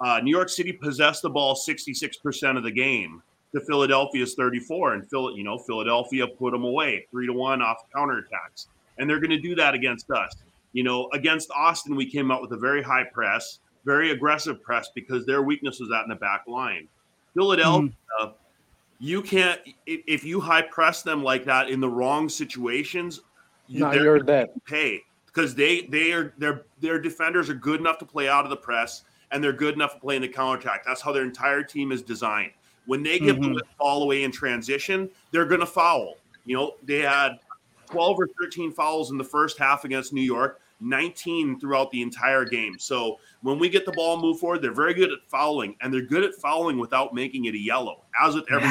uh, New York City possessed the ball 66% of the game to Philadelphia's 34. And Phil, you know, Philadelphia put them away three to one off counterattacks. And they're going to do that against us. You know, against Austin, we came out with a very high press, very aggressive press because their weakness was out in the back line. Philadelphia, mm. You can't if you high press them like that in the wrong situations, no, you're dead. Pay because they they are their their defenders are good enough to play out of the press and they're good enough to play in the counterattack. That's how their entire team is designed. When they give mm-hmm. the ball away in transition, they're going to foul. You know, they had 12 or 13 fouls in the first half against New York, 19 throughout the entire game. So when we get the ball move forward, they're very good at fouling, and they're good at fouling without making it a yellow, as with every.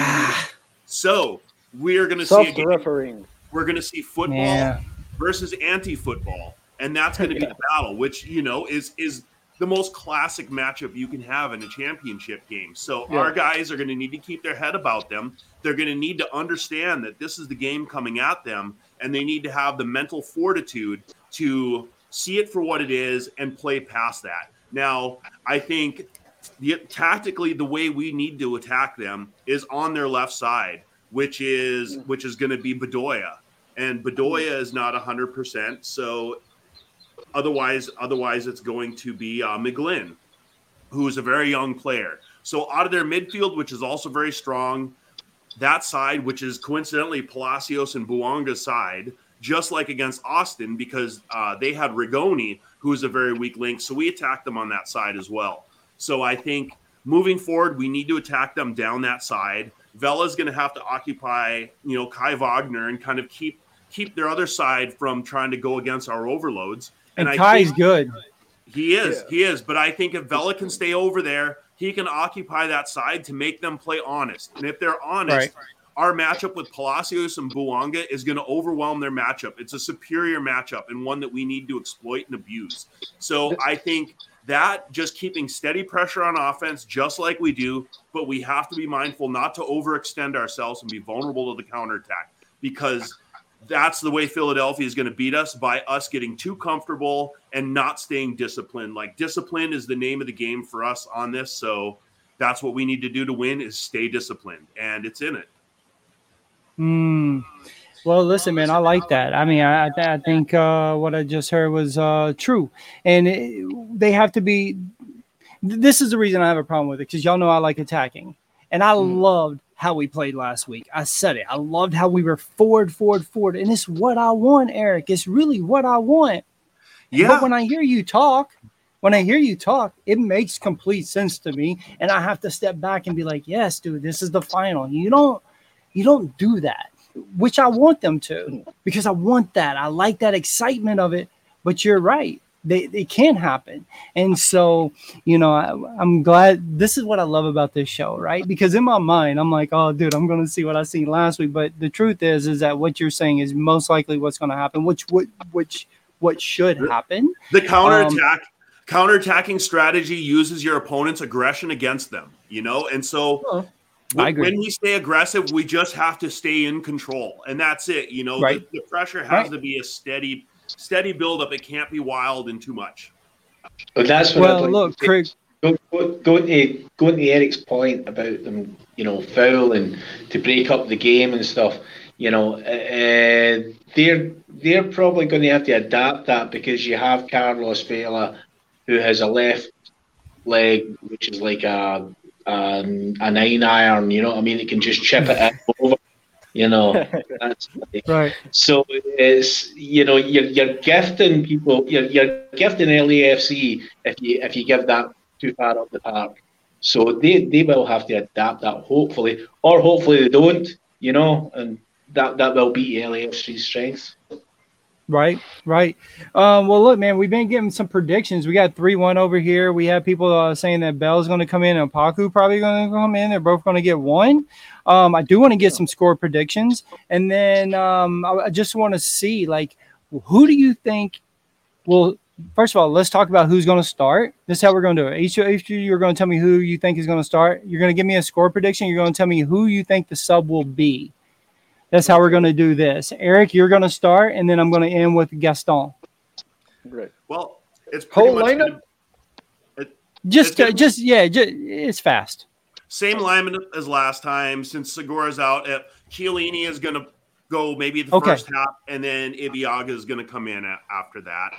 so we are going to see a refereeing. we're going to see football Yeah. versus anti-football, and that's going to be the battle, which you know is is the most classic matchup you can have in a championship game. So Yeah. our guys are going to need to keep their head about them. They're going to need to understand that this is the game coming at them, and they need to have the mental fortitude to see it for what it is and play past that. Now, I think the, tactically the way we need to attack them is on their left side, which is which is going to be Bedoya, and Bedoya is not hundred percent. So otherwise, otherwise it's going to be uh, McGlynn, who is a very young player. So out of their midfield, which is also very strong, that side, which is coincidentally Palacios and Bouanga's side, just like against Austin, because uh, they had Rigoni, who is a very weak link. So we attack them on that side as well. So I think moving forward, we need to attack them down that side. Vela's going to have to occupy, you know, Kai Wagner and kind of keep keep their other side from trying to go against our overloads. And, I Kai's think- good. he is. Yeah. He is. But I think if Vela can stay over there, he can occupy that side to make them play honest. And if they're honest, Right. Our matchup with Palacios and Bouanga is going to overwhelm their matchup. It's a superior matchup and one that we need to exploit and abuse. So I think that just keeping steady pressure on offense, just like we do, but we have to be mindful not to overextend ourselves and be vulnerable to the counterattack because that's the way Philadelphia is going to beat us by us getting too comfortable and not staying disciplined. Like discipline is the name of the game for us on this. So that's what we need to do to win is stay disciplined and it's in it. Hmm. Well, listen, man, I like that. I mean, I, I think uh, what I just heard was uh, true, and it, they have to be. This is the reason I have a problem with it because y'all know I like attacking, and I loved how we played last week. I said it. I loved how we were forward, forward, forward, and it's what I want, Eric. It's really what I want. Yeah. But when I hear you talk, when I hear you talk, it makes complete sense to me, and I have to step back and be like, "Yes, dude, this is the final." You don't, you don't do that, which I want them to, because I want that. I like that excitement of it. But you're right; they it can't happen, and so you know, I, I'm glad. This is what I love about this show, right? Because in my mind, I'm like, "Oh, dude, I'm going to see what I seen last week." But the truth is, is that what you're saying is most likely what's going to happen, which would, which, what should happen. The counterattack um, counterattacking strategy uses your opponent's aggression against them, you know? And so. I when, agree. when we stay aggressive, we just have to stay in control. And that's it. You know, Right. the, the pressure has Right. to be a steady, steady buildup. It can't be wild and too much. But that's what Well, I'd like look, to say. Craig. Go, go, going to going to Eric's point about them, you know, fouling to break up the game and stuff. You know, uh, they're they're probably going to have to adapt that because you have Carlos Vela, who has a left leg which is like a Um, a, a nine iron. You know what I mean? It can just chip it in over. You know, [LAUGHS] that's Right. so it's you know you're, you're gifting people you're, you're gifting LAFC if you if you give that too far up the park. So they, they will have to adapt that hopefully, or hopefully they don't. You know, and that that will be LAFC's strength. Right, right. Um, well, look, man, we've been getting some predictions. We got three one over here. We have people uh, saying that Bell's going to come in and Paku probably going to come in. They're both going to get one. Um, I do want to get some score predictions, and then um, I, I just want to see like who do you think will. First of all, let's talk about who's going to start. This is how we're going to do it. Each, each of you are going to tell me who you think is going to start. You're going to give me a score prediction. You're going to tell me who you think the sub will be. That's how we're going to do this. Eric, you're going to start, and then I'm going to end with Gaston. Great. Well, it's pretty Whole much lineup? Just, It's uh, just yeah, just, it's fast. same alignment as last time. Since Segura's out, uh, Chiellini is going to go maybe the Okay. first half, and then Ibeagha is going to come in a- after that.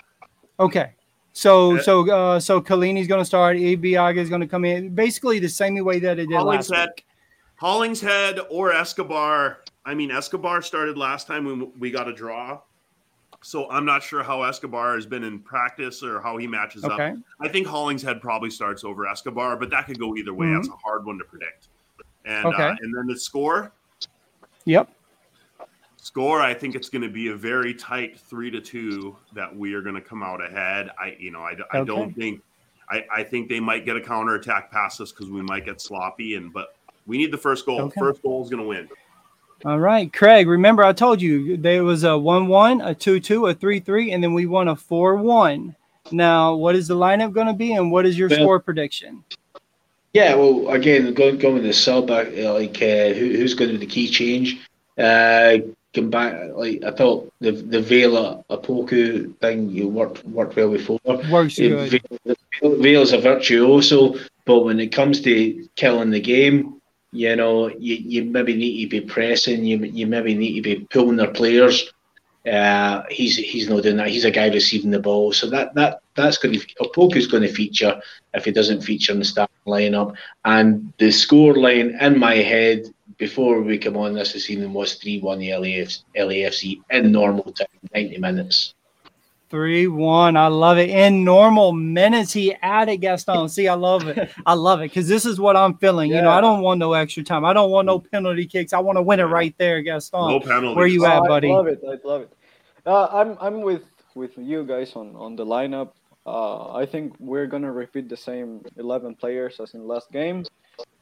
Okay. So, Uh, so, uh, so Chiellini's going to start. Ibeagha is going to come in, basically the same way that it did last week. Hollingshead or Escobar. I mean, Escobar started last time when we got a draw. So I'm not sure how Escobar has been in practice or how he matches Okay. up. I think Hollingshead probably starts over Escobar, but that could go either way. That's a hard one to predict. And Mm-hmm. Okay. uh, and then the score, Yep. score. I think it's going to be a very tight three to two that we are going to come out ahead. I you know I, I Okay. don't think I, I think they might get a counterattack past us because we might get sloppy and but we need the first goal. First goal is going to win. All right, Craig. Remember, I told you there was a one-one, a two-two, a three-three, and then we won a four-one. Now, what is the lineup going to be, and what is your Well- score prediction? Yeah, well, again, going going with the sub, uh, like uh, who, who's going to be the key change? Uh, come back, like I thought the the Vela Opoku thing you worked worked well before. Works Uh, good. Vela- Vela's a virtuoso, but when it comes to killing the game, you know, you, you maybe need to be pressing. You you maybe need to be pulling their players. Uh, he's he's not doing that. He's a guy receiving the ball, so that that that's going to Opoku's going to feature if he doesn't feature in the starting lineup. And the score line in my head before we come on this this evening was three one the LAF, LAFC in normal time, ninety minutes. Three one. I love it. In normal minutes, he added Gaston. See, I love it. I love it because this is what I'm feeling. You know, I don't want no extra time. I don't want no penalty kicks. I want to win it right there, Gaston. No penalties. Where you at, buddy? I love it. I love it. Uh, I'm I'm with with you guys on on the lineup. Uh, I think we're gonna repeat the same eleven players as in last game.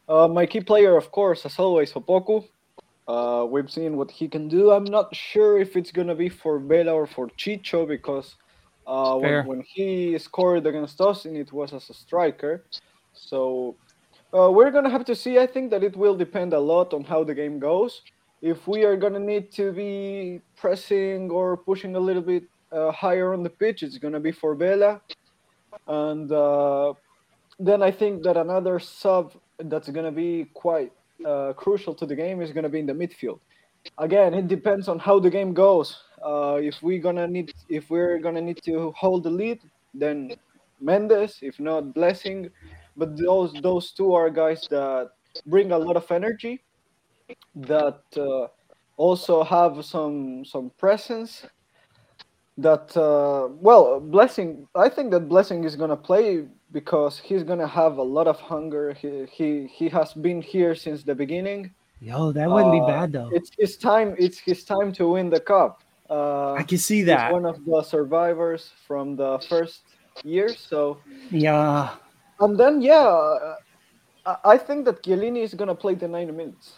Uh, my key player, of course, as always, Opoku. Uh, we've seen what he can do. I'm not sure if it's gonna be for Vela or for Chicho because uh, when, when he scored against us, and it was as a striker. So uh, we're gonna have to see. I think that it will depend a lot on how the game goes. If we are gonna need to be pressing or pushing a little bit uh, higher on the pitch, it's gonna be for Vela, and uh, then I think that another sub that's gonna be quite uh, crucial to the game is gonna be in the midfield. Again, it depends on how the game goes. Uh, if we're gonna need, if we're gonna need to hold the lead, then Mendes. If not, Blessing. But those those two are guys that bring a lot of energy, that uh, also have some some presence. That uh, well, Blessing. I think that Blessing is gonna play because he's gonna have a lot of hunger. He he he has been here since the beginning. Yo, that wouldn't be Uh, bad though. It's his time. It's his time to win the cup. Uh, I can see that. he's one of the survivors from the first year. So Yeah. and then yeah, uh, I, I think that Chiellini is gonna play the 90 minutes.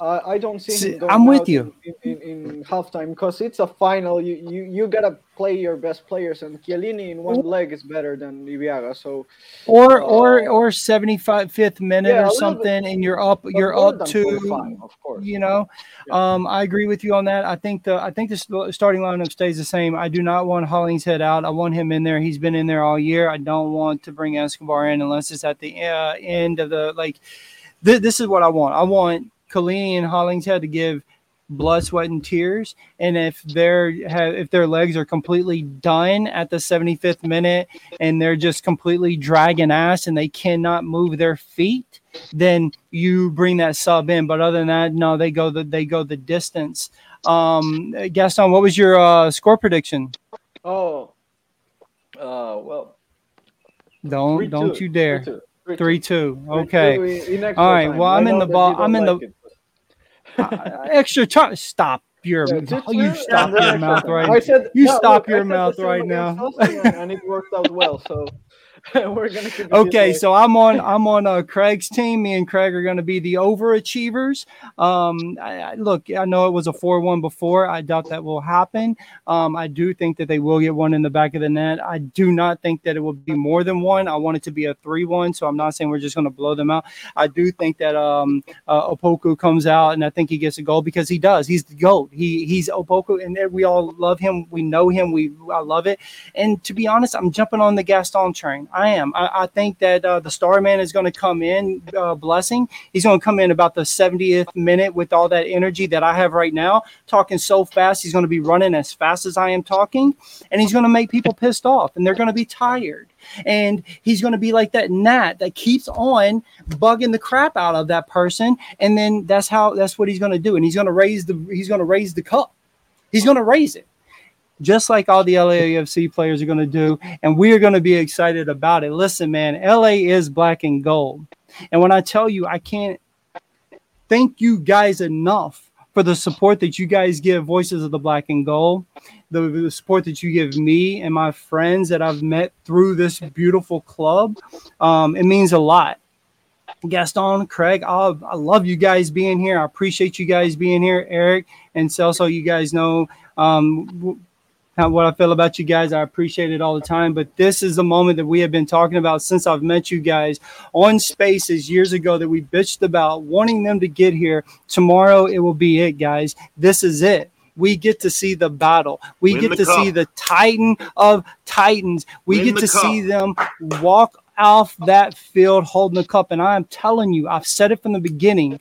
I, I don't see See, him going I'm with out you. in, in, in halftime because it's a final. You, you you gotta play your best players, and Chiellini in one leg is better than Ibeagha. So Or Uh, or or 75 fifth minute yeah, or something, and you're up. You're up to of course. you know um i agree with you on that i think the i think the starting lineup stays the same i do not want hollingshead out i want him in there he's been in there all year i don't want to bring escobar in unless it's at the uh, end of the like th- this is what i want i want Chiellini and Hollingshead to give blood sweat and tears and if they're have if their legs are completely done at the 75th minute and they're just completely dragging ass and they cannot move their feet then you bring that sub in. But other than that, no, they go the they go the distance. Um, Gaston, what was your uh, score prediction? Oh, uh, well, Don't 3-2, don't you dare. 3-2, 3-2. Three two. 3-2 Okay. in- in extra All right, well, I I'm in the ball- I'm in the- Uh, extra time. Stop your but- Yeah, you stop your mouth [LAUGHS] right. I said, You no, stop look, your mouth right now. And, and it worked out well. So [LAUGHS] we're gonna keep it this Okay, so I'm on I'm on uh, Craig's team. Me and Craig are going to be the overachievers. Um, I, I, look, I know it was a four-one before. I doubt that will happen. Um, I do think that they will get one in the back of the net. I do not think that it will be more than one. I want it to be a three-one. So I'm not saying we're just going to blow them out. I do think that um, uh, Opoku comes out, and I think he gets a goal because he does. He's the goat. He he's Opoku, and we all love him. We know him. We I love it. And to be honest, I'm jumping on the Gaston train. I am. I, I think that uh, the Star Man is going to come in, uh, blessing. He's going to come in about the 70th minute with all that energy that I have right now, talking so fast. He's going to be running as fast as I am talking, and he's going to make people pissed off, and they're going to be tired. And he's going to be like that gnat that keeps on bugging the crap out of that person, and then that's how that's what he's going to do. And he's going to raise the he's going to raise the cup. He's going to raise it just like all the LAFC players are going to do. And we are going to be excited about it. Listen, man, LA is black and gold. And when I tell you, I can't thank you guys enough for the support that you guys give Voices of the Black and Gold, the, the support that you give me and my friends that I've met through this beautiful club. Um, it means a lot. Gaston, Craig, I, I love you guys being here. I appreciate you guys being here, Eric and Celso. You guys know um, how, what I feel about you guys. I appreciate it all the time. But this is the moment that we have been talking about since I've met you guys on Spaces years ago that we bitched about wanting them to get here. Tomorrow it will be it, guys. This is it we get to see the battle. We Win get to cup. see the Titan of Titans. We Win get to cup. see them walk off that field holding the cup. And I'm telling you, I've said it from the beginning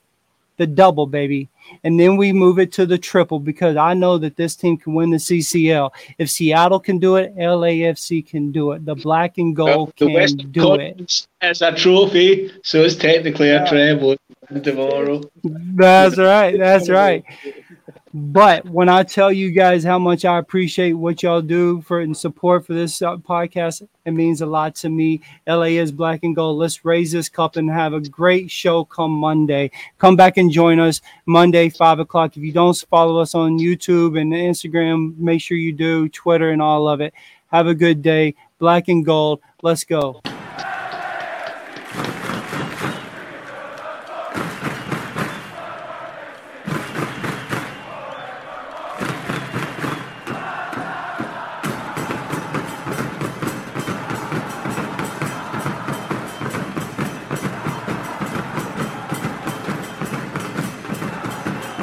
the double, baby. And then we move it to the triple because I know that this team can win the CCL. If Seattle can do it, LAFC can do it. The black and gold the can West do it. Conference is a trophy, so it's technically a treble tomorrow. That's right. That's right. But when I tell you guys how much I appreciate what y'all do for and support for this uh, podcast, it means a lot to me. LA is black and gold. Let's raise this cup and have a great show come Monday. Come back and join us Monday, five o'clock. If you don't follow us on YouTube and Instagram, make sure you do, Twitter and all of it. Have a good day. Black and gold. Let's go.